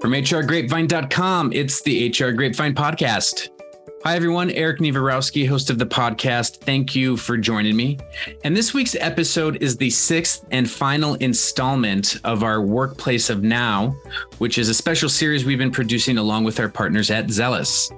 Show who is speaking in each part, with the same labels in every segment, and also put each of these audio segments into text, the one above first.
Speaker 1: From HRGrapevine.com, it's the HR Grapevine podcast. Hi, everyone. Erik Niewiarowski, host of the podcast. Thank you for joining me. And this week's episode is the sixth and final installment of our Workplace of Now, which is a special series we've been producing along with our partners at Zellis.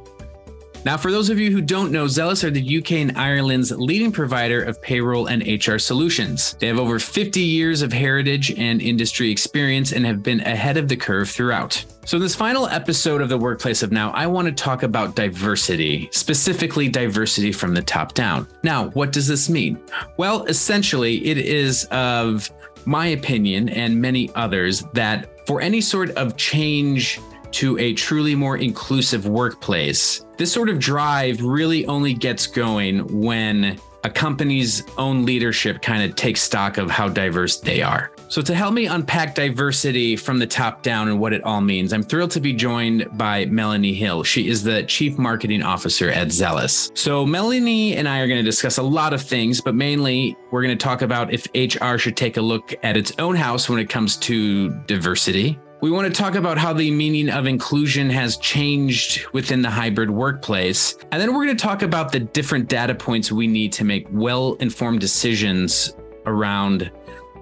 Speaker 1: Now, for those of you who don't know, Zellis are the UK and Ireland's leading provider of payroll and HR solutions. They have over 50 years of heritage and industry experience and have been ahead of the curve throughout. So, in this final episode of the Workplace of Now, I want to talk about diversity, specifically diversity from the top down. Now, what does this mean? Well, essentially, it is of my opinion and many others that for any sort of change to a truly more inclusive workplace. This sort of drive really only gets going when a company's own leadership kind of takes stock of how diverse they are. So, to help me unpack diversity from the top down and what it all means, I'm thrilled to be joined by Melanie Hill. She is the Chief Marketing Officer at Zellis. So, Melanie and I are going to discuss a lot of things, but mainly we're going to talk about if HR should take a look at its own house when it comes to diversity. We want to talk about how the meaning of inclusion has changed within the hybrid workplace. And then we're going to talk about the different data points we need to make well informed decisions around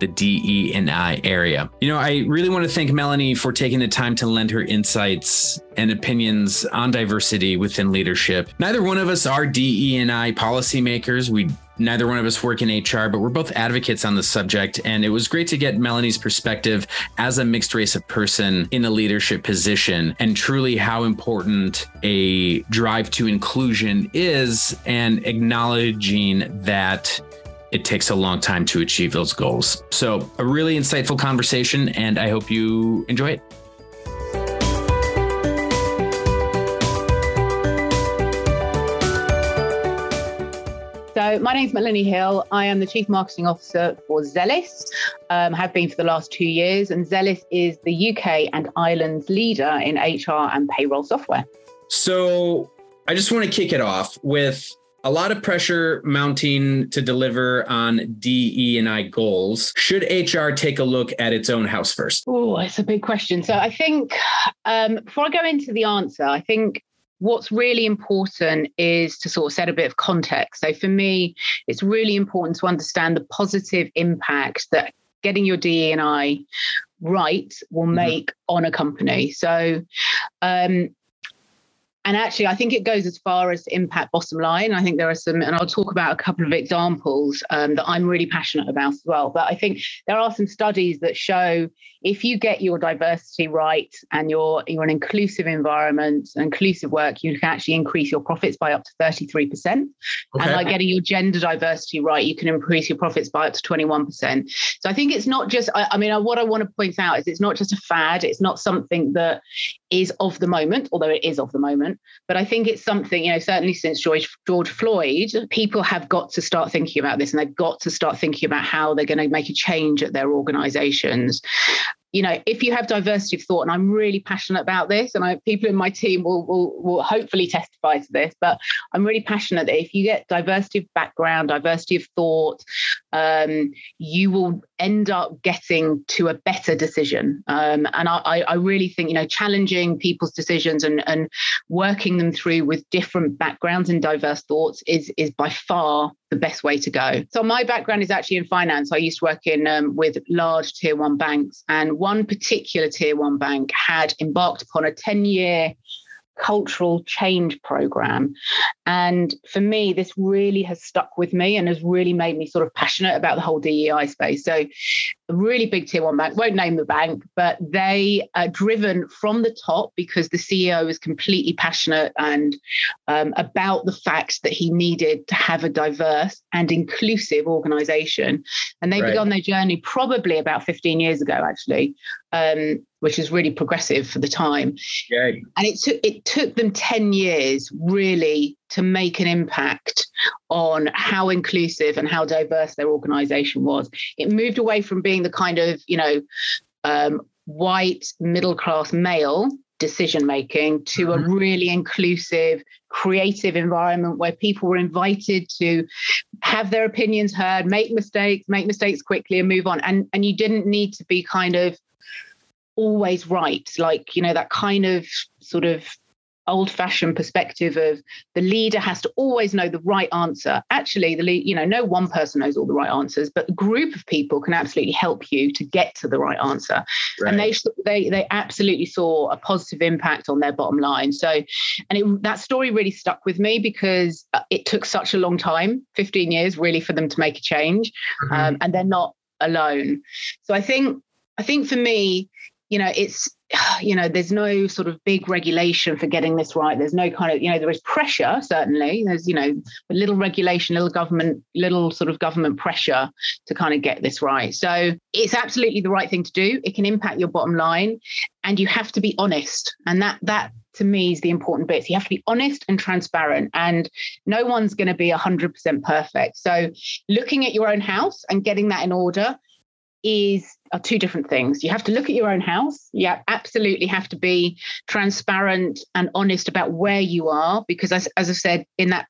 Speaker 1: the DE and I area. You know, I really want to thank Melanie for taking the time to lend her insights and opinions on diversity within leadership. Neither one of us are DE and I policymakers. We neither one of us work in HR, but we're both advocates on the subject. And it was great to get Melanie's perspective as a mixed race of person in a leadership position and truly how important a drive to inclusion is and acknowledging that it takes a long time to achieve those goals. So, a really insightful conversation, and I hope you enjoy it.
Speaker 2: So, my name is Melanie Hill. I am the Chief Marketing Officer for Zellis, um, have been for the last two years. And Zellis is the UK and Ireland's leader in HR and payroll software.
Speaker 1: So, I just want to kick it off with a lot of pressure mounting to deliver on DE and I goals. Should HR take a look at its own house first?
Speaker 2: Oh, that's a big question. So I think um, before I go into the answer, I think what's really important is to sort of set a bit of context. So for me, it's really important to understand the positive impact that getting your DE and I right will mm-hmm. make mm-hmm. on a company. So um, and actually, I think it goes as far as impact bottom line. I think there are some, and I'll talk about a couple of examples um, that I'm really passionate about as well. But I think there are some studies that show if you get your diversity right and you're you're an inclusive environment, inclusive work, you can actually increase your profits by up to 33%. Okay. And by getting your gender diversity right, you can increase your profits by up to 21%. So I think it's not just, I, I mean, what I want to point out is it's not just a fad. It's not something that is of the moment, although it is of the moment. But I think it's something, you know, certainly since George George Floyd, people have got to start thinking about this and they've got to start thinking about how they're going to make a change at their organizations you know, if you have diversity of thought, and I'm really passionate about this, and I, people in my team will, will, will hopefully testify to this, but I'm really passionate that if you get diversity of background, diversity of thought, um, you will end up getting to a better decision. Um, and I, I really think, you know, challenging people's decisions and, and working them through with different backgrounds and diverse thoughts is, is by far the best way to go. So my background is actually in finance. I used to work in um, with large tier one banks, and one particular tier one bank had embarked upon a 10 year cultural change program. And for me, this really has stuck with me and has really made me sort of passionate about the whole DEI space. So, a really big tier one bank, won't name the bank, but they are driven from the top because the CEO is completely passionate and um, about the fact that he needed to have a diverse and inclusive organization. And they right. began their journey probably about 15 years ago, actually. Um, which is really progressive for the time. Yeah. And it took it took them 10 years really to make an impact on how inclusive and how diverse their organization was. It moved away from being the kind of, you know, um, white middle class male decision making to a mm-hmm. really inclusive creative environment where people were invited to have their opinions heard make mistakes make mistakes quickly and move on and and you didn't need to be kind of always right like you know that kind of sort of old fashioned perspective of the leader has to always know the right answer. Actually, the lead, you know, no one person knows all the right answers, but a group of people can absolutely help you to get to the right answer. Right. And they they they absolutely saw a positive impact on their bottom line. So, and it, that story really stuck with me because uh, it took such a long time, 15 years, really, for them to make a change, mm-hmm. um, and they're not alone. So I think I think for me, you know, it's you know, there's no sort of big regulation for getting this right. There's no kind of, you know, there is pressure, certainly. There's, you know, little regulation, little government, little sort of government pressure to kind of get this right. So it's absolutely the right thing to do. It can impact your bottom line and you have to be honest. And that, that, to me is the important bit. So you have to be honest and transparent, and no one's going to be 100% perfect. So, looking at your own house and getting that in order is are two different things. You have to look at your own house. You absolutely have to be transparent and honest about where you are, because as, as I said in that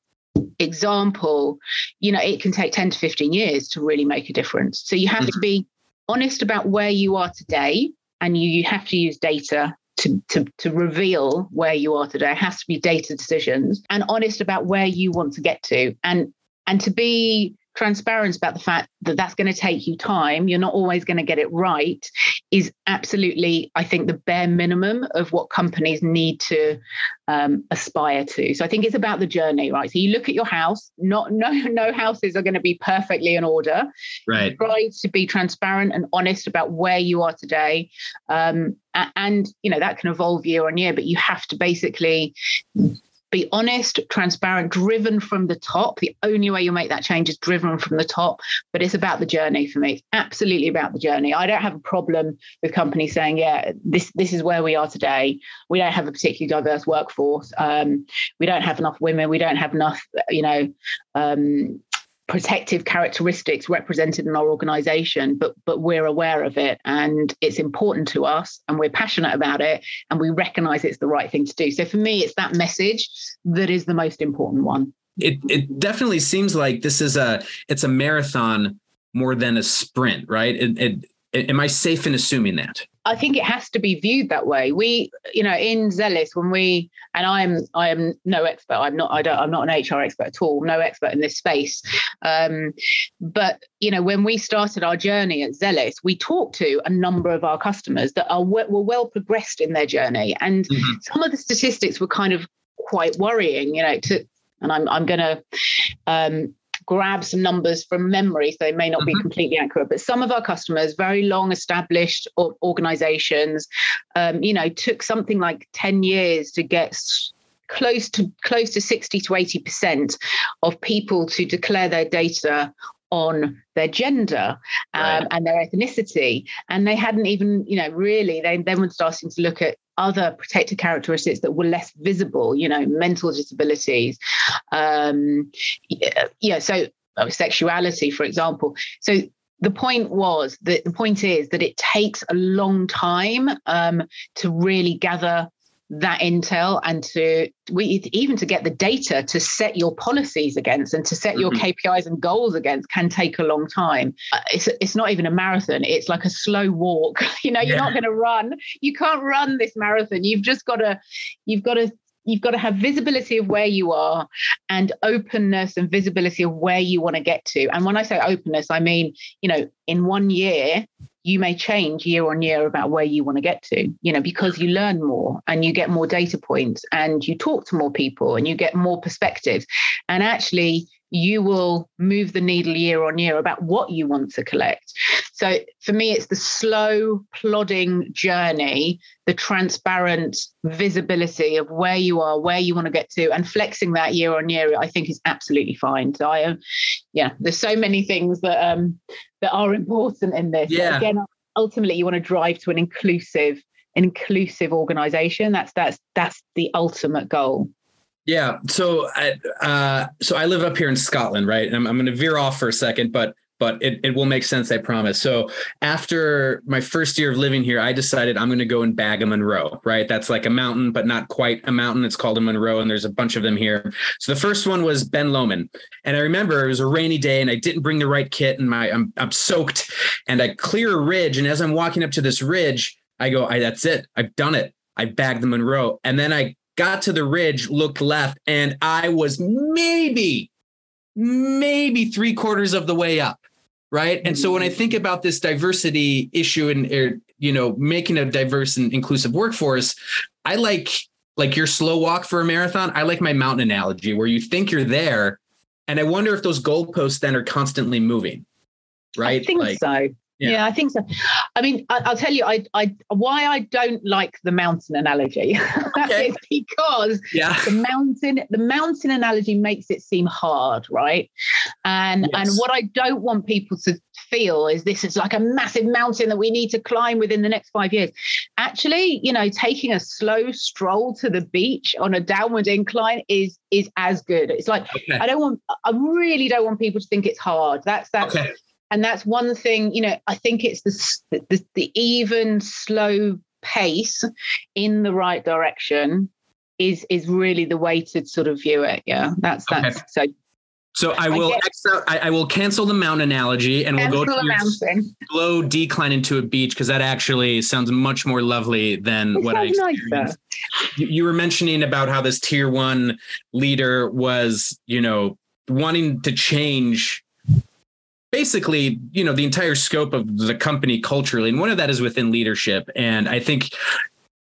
Speaker 2: example, you know, it can take 10 to 15 years to really make a difference. So you have mm-hmm. to be honest about where you are today, and you, you have to use data to, to, to reveal where you are today. It has to be data decisions and honest about where you want to get to. And and to be transparent about the fact that that's going to take you time. You're not always going to get it right is absolutely i think the bare minimum of what companies need to um, aspire to. So i think it's about the journey right? So you look at your house not no no houses are going to be perfectly in order.
Speaker 1: Right.
Speaker 2: Try to be transparent and honest about where you are today um, and you know that can evolve year on year but you have to basically be honest, transparent, driven from the top. The only way you'll make that change is driven from the top, but it's about the journey for me. It's absolutely about the journey. I don't have a problem with companies saying, yeah, this this is where we are today. We don't have a particularly diverse workforce. Um, we don't have enough women. We don't have enough, you know, um, protective characteristics represented in our organization but but we're aware of it and it's important to us and we're passionate about it and we recognize it's the right thing to do. So for me it's that message that is the most important one.
Speaker 1: It it definitely seems like this is a it's a marathon more than a sprint right? It, it Am I safe in assuming that?
Speaker 2: I think it has to be viewed that way. We, you know, in Zellis, when we and I'm I am no expert. I'm not I don't I'm not an HR expert at all. No expert in this space. Um, but you know, when we started our journey at Zellis, we talked to a number of our customers that are were well progressed in their journey, and mm-hmm. some of the statistics were kind of quite worrying. You know, to and I'm I'm going to um, grab some numbers from memory, so they may not mm-hmm. be completely accurate. But some of our customers, very long established organizations, um, you know, took something like 10 years to get close to close to 60 to 80 percent of people to declare their data on their gender um, right. and their ethnicity and they hadn't even you know really they then were starting to look at other protected characteristics that were less visible, you know, mental disabilities, um, yeah, so uh, sexuality, for example. So the point was that the point is that it takes a long time um, to really gather that intel and to we even to get the data to set your policies against and to set mm-hmm. your KPIs and goals against can take a long time. Uh, it's it's not even a marathon. It's like a slow walk. you know, you're not going to run. You can't run this marathon. You've just got to you've got to you've got to have visibility of where you are and openness and visibility of where you want to get to. And when I say openness, I mean, you know, in one year, you may change year on year about where you want to get to, you know, because you learn more and you get more data points and you talk to more people and you get more perspectives. And actually, you will move the needle year on year about what you want to collect. So for me, it's the slow, plodding journey, the transparent visibility of where you are, where you want to get to, and flexing that year on year, I think is absolutely fine. So I am, yeah, there's so many things that um that are important in this.
Speaker 1: Yeah.
Speaker 2: Again, ultimately, you want to drive to an inclusive, an inclusive organization. That's that's that's the ultimate goal.
Speaker 1: Yeah. So, I, uh, so I live up here in Scotland, right? And I'm, I'm going to veer off for a second, but but it, it will make sense, I promise. So after my first year of living here, I decided I'm going to go and bag a Munro, right? That's like a mountain, but not quite a mountain. It's called a Munro, and there's a bunch of them here. So the first one was Ben Lomond. And I remember it was a rainy day and I didn't bring the right kit and my I'm, I'm soaked and I clear a ridge. And as I'm walking up to this ridge, I go, I, that's it. I've done it. I bagged the Munro. And then I got to the ridge, looked left, and I was maybe, maybe three quarters of the way up. Right. And so when I think about this diversity issue and, er, you know, making a diverse and inclusive workforce, I like like your slow walk for a marathon. I like my mountain analogy where you think you're there. And I wonder if those goalposts then are constantly moving. Right.
Speaker 2: I think
Speaker 1: like,
Speaker 2: so. Yeah. yeah. I think so. I mean, I, will tell you, I, I, why I don't like the mountain analogy okay. is because yeah. the mountain, the mountain analogy makes it seem hard, right? And yes. and what I don't want people to feel is this is like a massive mountain that we need to climb within the next five years. Actually, you know, taking a slow stroll to the beach on a downward incline is is as good. It's like okay. I don't want, I really don't want people to think it's hard. That's that's. Okay and that's one thing you know i think it's the, the, the even slow pace in the right direction is is really the way to sort of view it yeah that's that's okay. so
Speaker 1: so I will I, out, I, I, will cancel the mountain analogy and we'll go to a slow decline into a beach because that actually sounds much more lovely than it what I experienced. You, you were mentioning about how this tier one leader was, you know, wanting to change basically you know the entire scope of the company culturally and one of that is within leadership. And i think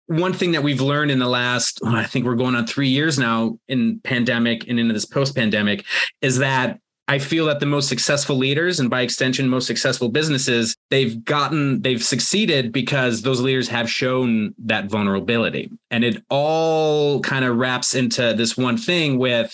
Speaker 1: one thing that we've learned in the last oh, i think we're going on three years now in pandemic and into this post pandemic is that I feel that the most successful leaders and by extension most successful businesses they've gotten they've succeeded because those leaders have shown that vulnerability. And it all kind of wraps into this one thing with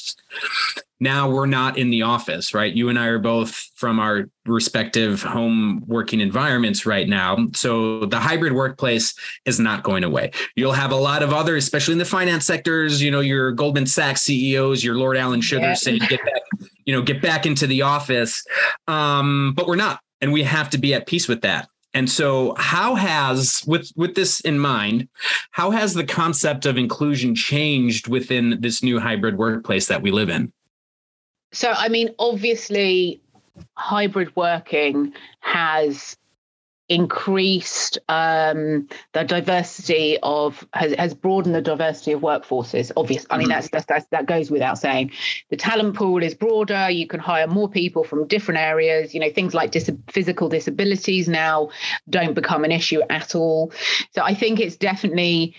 Speaker 1: now we're not in the office, right? You and I are both from our respective home working environments right now. So the hybrid workplace is not going away. You'll have a lot of other, especially in the finance sectors, you know, your Goldman Sachs CEOs, your Lord Alan Sugar yeah. saying, get back, you know, get back into the office. Um, but we're not. And we have to be at peace with that. And so how has with with this in mind, how has the concept of inclusion changed within this new hybrid workplace that we live in?
Speaker 2: So, I mean, obviously, hybrid working has increased um, the diversity of has, has broadened the diversity of workforces obvious i mean mm-hmm. that's, that's, that goes without saying the talent pool is broader you can hire more people from different areas you know things like dis- physical disabilities now don't become an issue at all so i think it's definitely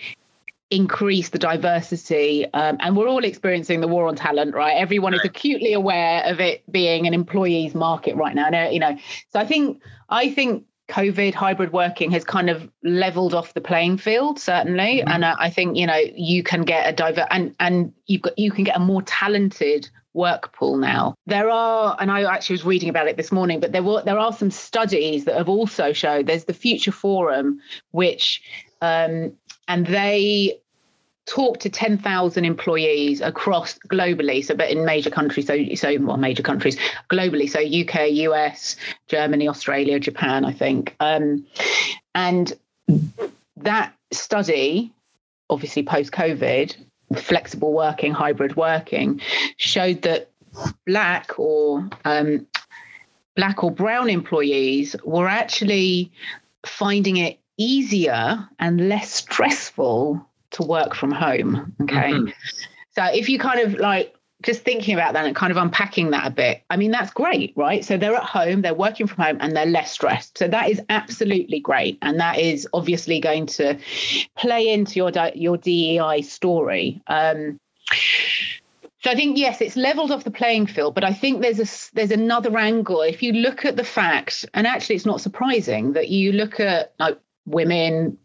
Speaker 2: increase the diversity um, and we're all experiencing the war on talent right everyone is acutely aware of it being an employees market right now you know so i think i think covid hybrid working has kind of leveled off the playing field certainly mm-hmm. and uh, i think you know you can get a diver and and you've got you can get a more talented work pool now. There are, and I actually was reading about it this morning, but there were there are some studies that have also showed there's the Future Forum, which um, and they talk to 10,000 employees across globally so but in major countries so so well major countries globally so UK US Germany Australia Japan I think. Um, and that study obviously post covid flexible working hybrid working showed that black or um, black or brown employees were actually finding it easier and less stressful to work from home. Okay. Mm-hmm. So if you kind of like just thinking about that and kind of unpacking that a bit, I mean, that's great, right? So they're at home, they're working from home, and they're less stressed. So that is absolutely great. And that is obviously going to play into your, your DEI story. Um, so I think yes, it's leveled off the playing field, but I think there's a there's another angle. If you look at the fact, and actually, it's not surprising that you look at like women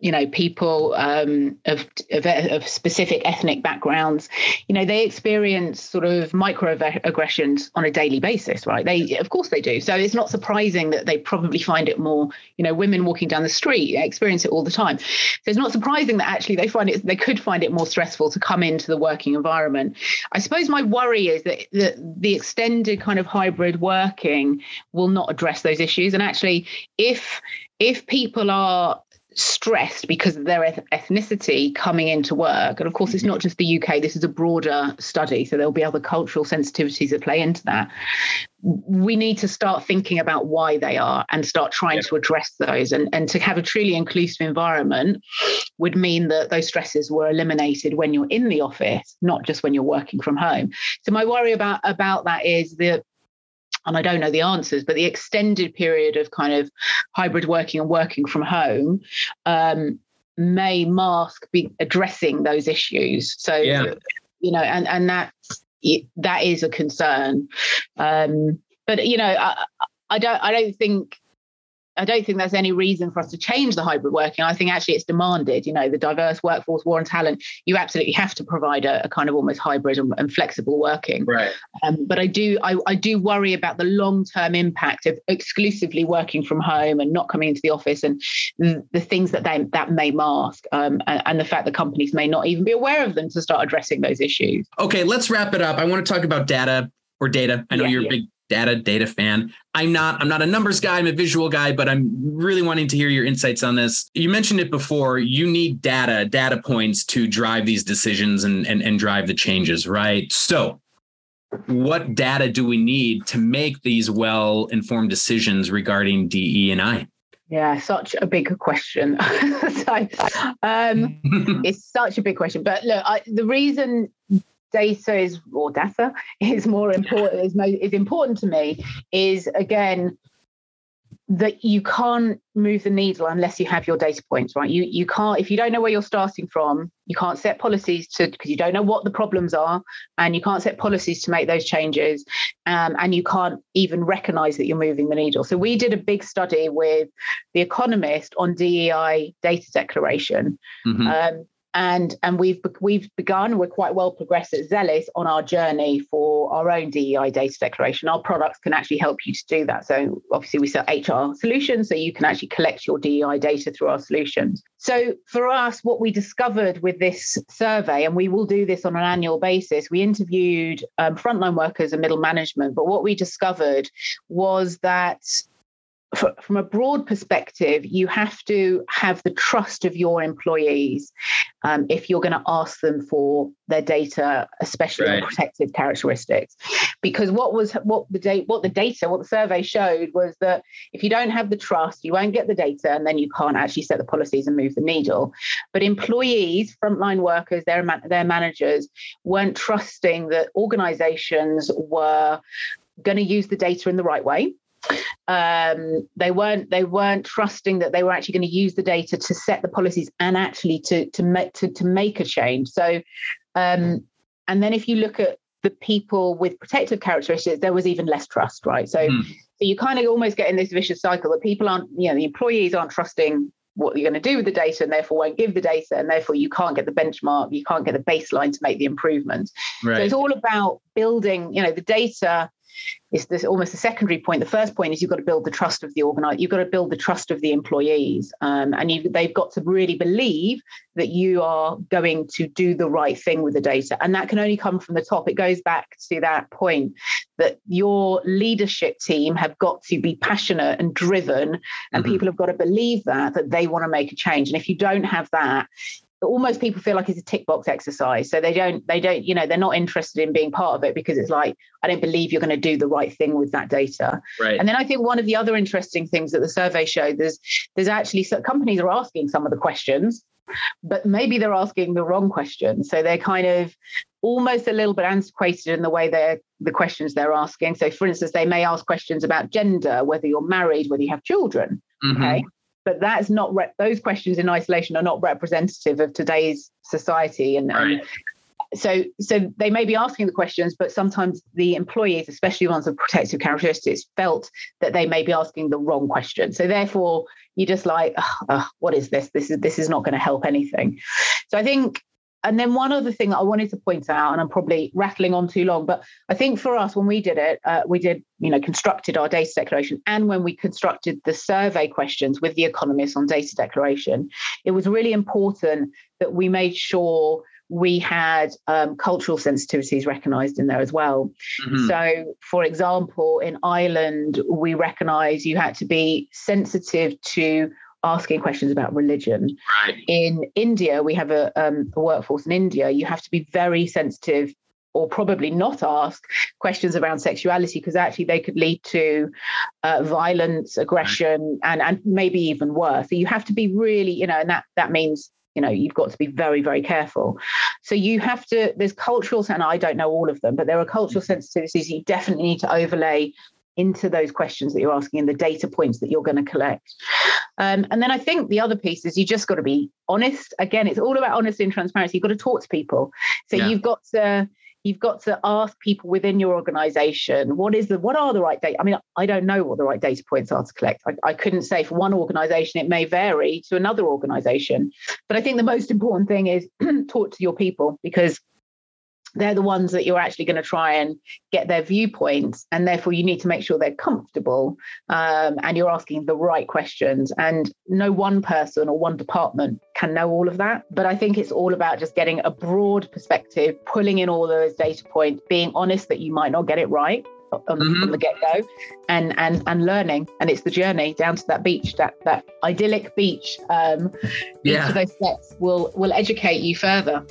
Speaker 2: you know people um, of, of, of specific ethnic backgrounds you know they experience sort of microaggressions on a daily basis right? They of course they do. So it's not surprising that they probably find it more you know women walking down the street experience it all the time. So it's not surprising that actually they find it they could find it more stressful to come into the working environment. I suppose my worry is that the, the extended kind of hybrid working will not address those issues. And actually if if people are stressed because of their ethnicity coming into work. And of course, it's mm-hmm. not just the UK, this is a broader study. So there'll be other cultural sensitivities that play into that. We need to start thinking about why they are and start trying yeah. to address those. And, and to have a truly inclusive environment would mean that those stresses were eliminated when you're in the office, not just when you're working from home. So my worry about, about that is that and I don't know the answers, but the extended period of kind of hybrid working and working from home um, may mask be addressing those issues. So, yeah. you know, and and that that is a concern. Um, but you know, I, I don't I don't think I don't think there's any reason for us to change the hybrid working. I think actually it's demanded. You know, the diverse workforce war on talent. You absolutely have to provide a, a kind of almost hybrid and, and flexible working.
Speaker 1: Right.
Speaker 2: Um, but I do I, I do worry about the long term impact of exclusively working from home and not coming into the office and the, the things that they that may mask um, and, and the fact that companies may not even be aware of them to start addressing those issues.
Speaker 1: Okay, let's wrap it up. I want to talk about data or data. I know yeah, you're yeah. a big data data fan. I'm not I'm not a numbers guy, I'm a visual guy, but I'm really wanting to hear your insights on this. You mentioned it before, you need data, data points to drive these decisions and and, and drive the changes, right? So what data do we need to make these well informed decisions regarding DE and I?
Speaker 2: Yeah, such a big question. so, um, it's such a big question. But look, I, the reason data is or data is more important is, is important to me is again that you can't move the needle unless you have your data points right? You you can't if you don't know where you're starting from you can't set policies to because you don't know what the problems are and you can't set policies to make those changes um, and you can't even recognize that you're moving the needle. So we did a big study with the economist on dei data declaration. Mm-hmm. um, and and we've we've begun we're quite well progressed at Zellis on our journey for our own dei data declaration. Our products can actually help you to do that. So obviously we sell hr solutions so you can actually collect your dei data through our solutions. So for us what we discovered with this survey and we will do this on an annual basis we interviewed um, frontline workers and middle management. But what we discovered was that from a broad perspective, you have to have the trust of your employees um, if you're going to ask them for their data, especially right. protective characteristics. Because what was what the date, what the data, what the survey showed was that if you don't have the trust, you won't get the data, and then you can't actually set the policies and move the needle. But employees, frontline workers, their their managers weren't trusting that organisations were going to use the data in the right way um, they weren't they weren't trusting that they were actually going to use the data to set the policies and actually to to make to, to make a change so um, and then if you look at the people with protective characteristics there was even less trust right so mm. so you kind of almost get in this vicious cycle that people aren't you know the employees aren't trusting what you're going to do with the data and therefore won't give the data and therefore you can't get the benchmark you can't get the baseline to make the improvements right. so it's all about building you know the data is this almost a secondary point. The first point is you've got to build the trust of the organizer. You've got to build the trust of the employees, um, and you, they've got to really believe that you are going to do the right thing with the data, and that can only come from the top. It goes back to that point that your leadership team have got to be passionate and driven, and mm-hmm. people have got to believe that that they want to make a change. And if you don't have that, almost people feel like it's a tick box exercise. So they don't they don't you know they're not interested in being part of it because it's like i don't believe you're going to do the right thing with that data.
Speaker 1: Right.
Speaker 2: And then i think one of the other interesting things that the survey showed there's there's actually some companies are asking some of the questions but maybe they're asking the wrong questions. So they're kind of almost a little bit antiquated in the way they're the questions they're asking. So for instance they may ask questions about gender whether you're married whether you have children mm-hmm. okay but that's not re- those questions in isolation are not representative of today's society and, right. and so so they may be asking the questions, but sometimes the employees, especially ones with protective characteristics, felt that they may be asking the wrong question. So therefore, you just like, oh, what is this? This is this is not going to help anything. So I think and then one other thing that I wanted to point out, and I'm probably rattling on too long, but I think for us, when we did it, uh, we did, you know, constructed our data declaration, and when we constructed the survey questions with the economists on data declaration, it was really important that we made sure we had um, cultural sensitivities recognized in there as well. Mm-hmm. So, for example, in Ireland, we recognize you had to be sensitive to asking questions about religion. Right. In India, we have a, um, a workforce in India. You have to be very sensitive or probably not ask questions around sexuality because actually they could lead to uh, violence, aggression, and and maybe even worse. So you have to be really, you know, and that that means you know you've got to be very very careful so you have to there's cultural and i don't know all of them but there are cultural sensitivities you definitely need to overlay into those questions that you're asking and the data points that you're going to collect. Um, and then I think the other piece is you just got to be honest. Again, it's all about honesty and transparency. You've got to talk to people. So yeah. you've got to you've got to ask people within your organization what is the what are the right data i mean i don't know what the right data points are to collect I, I, couldn't say for one organization it may vary to another organization but i think the most important thing is talk to your people because they're the ones that you're actually going to try and get their viewpoints and therefore you need to make sure they're comfortable um, and you're asking the right questions and no one person or one department can know all of that but i think it's all about just getting a broad perspective pulling in all those data points being honest that you might not get it right mm-hmm. from the get-go and and and learning and it's the journey down to that beach that that idyllic beach um yeah. each of those steps will will educate you further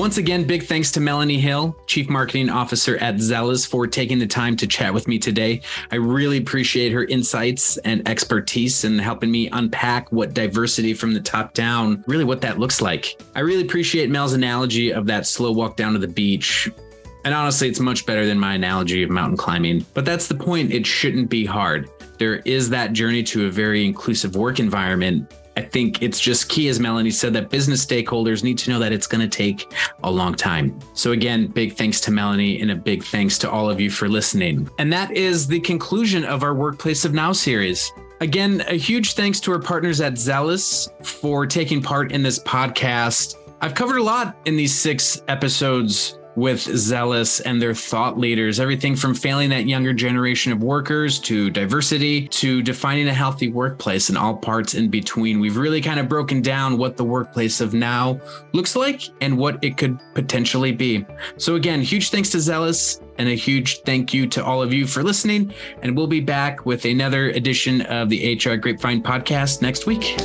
Speaker 1: Once again, big thanks to Melanie Hill, Chief Marketing Officer at Zellis, for taking the time to chat with me today. I really appreciate her insights and expertise and helping me unpack what diversity from the top down, really what that looks like. I really appreciate Mel's analogy of that slow walk down to the beach. And honestly, it's much better than my analogy of mountain climbing. But that's the point. It shouldn't be hard. There is that journey to a very inclusive work environment I think it's just key, as Melanie said, that business stakeholders need to know that it's going to take a long time. So, again, big thanks to Melanie and a big thanks to all of you for listening. And that is the conclusion of our Workplace of Now series. Again, a huge thanks to our partners at Zellis for taking part in this podcast. I've covered a lot in these six episodes with Zellis and their thought leaders, everything from failing that younger generation of workers to diversity to defining a healthy workplace and all parts in between. We've really kind of broken down what the workplace of now looks like and what it could potentially be. So, again, huge thanks to Zellis and a huge thank you to all of you for listening. And we'll be back with another edition of the HR Grapevine podcast next week.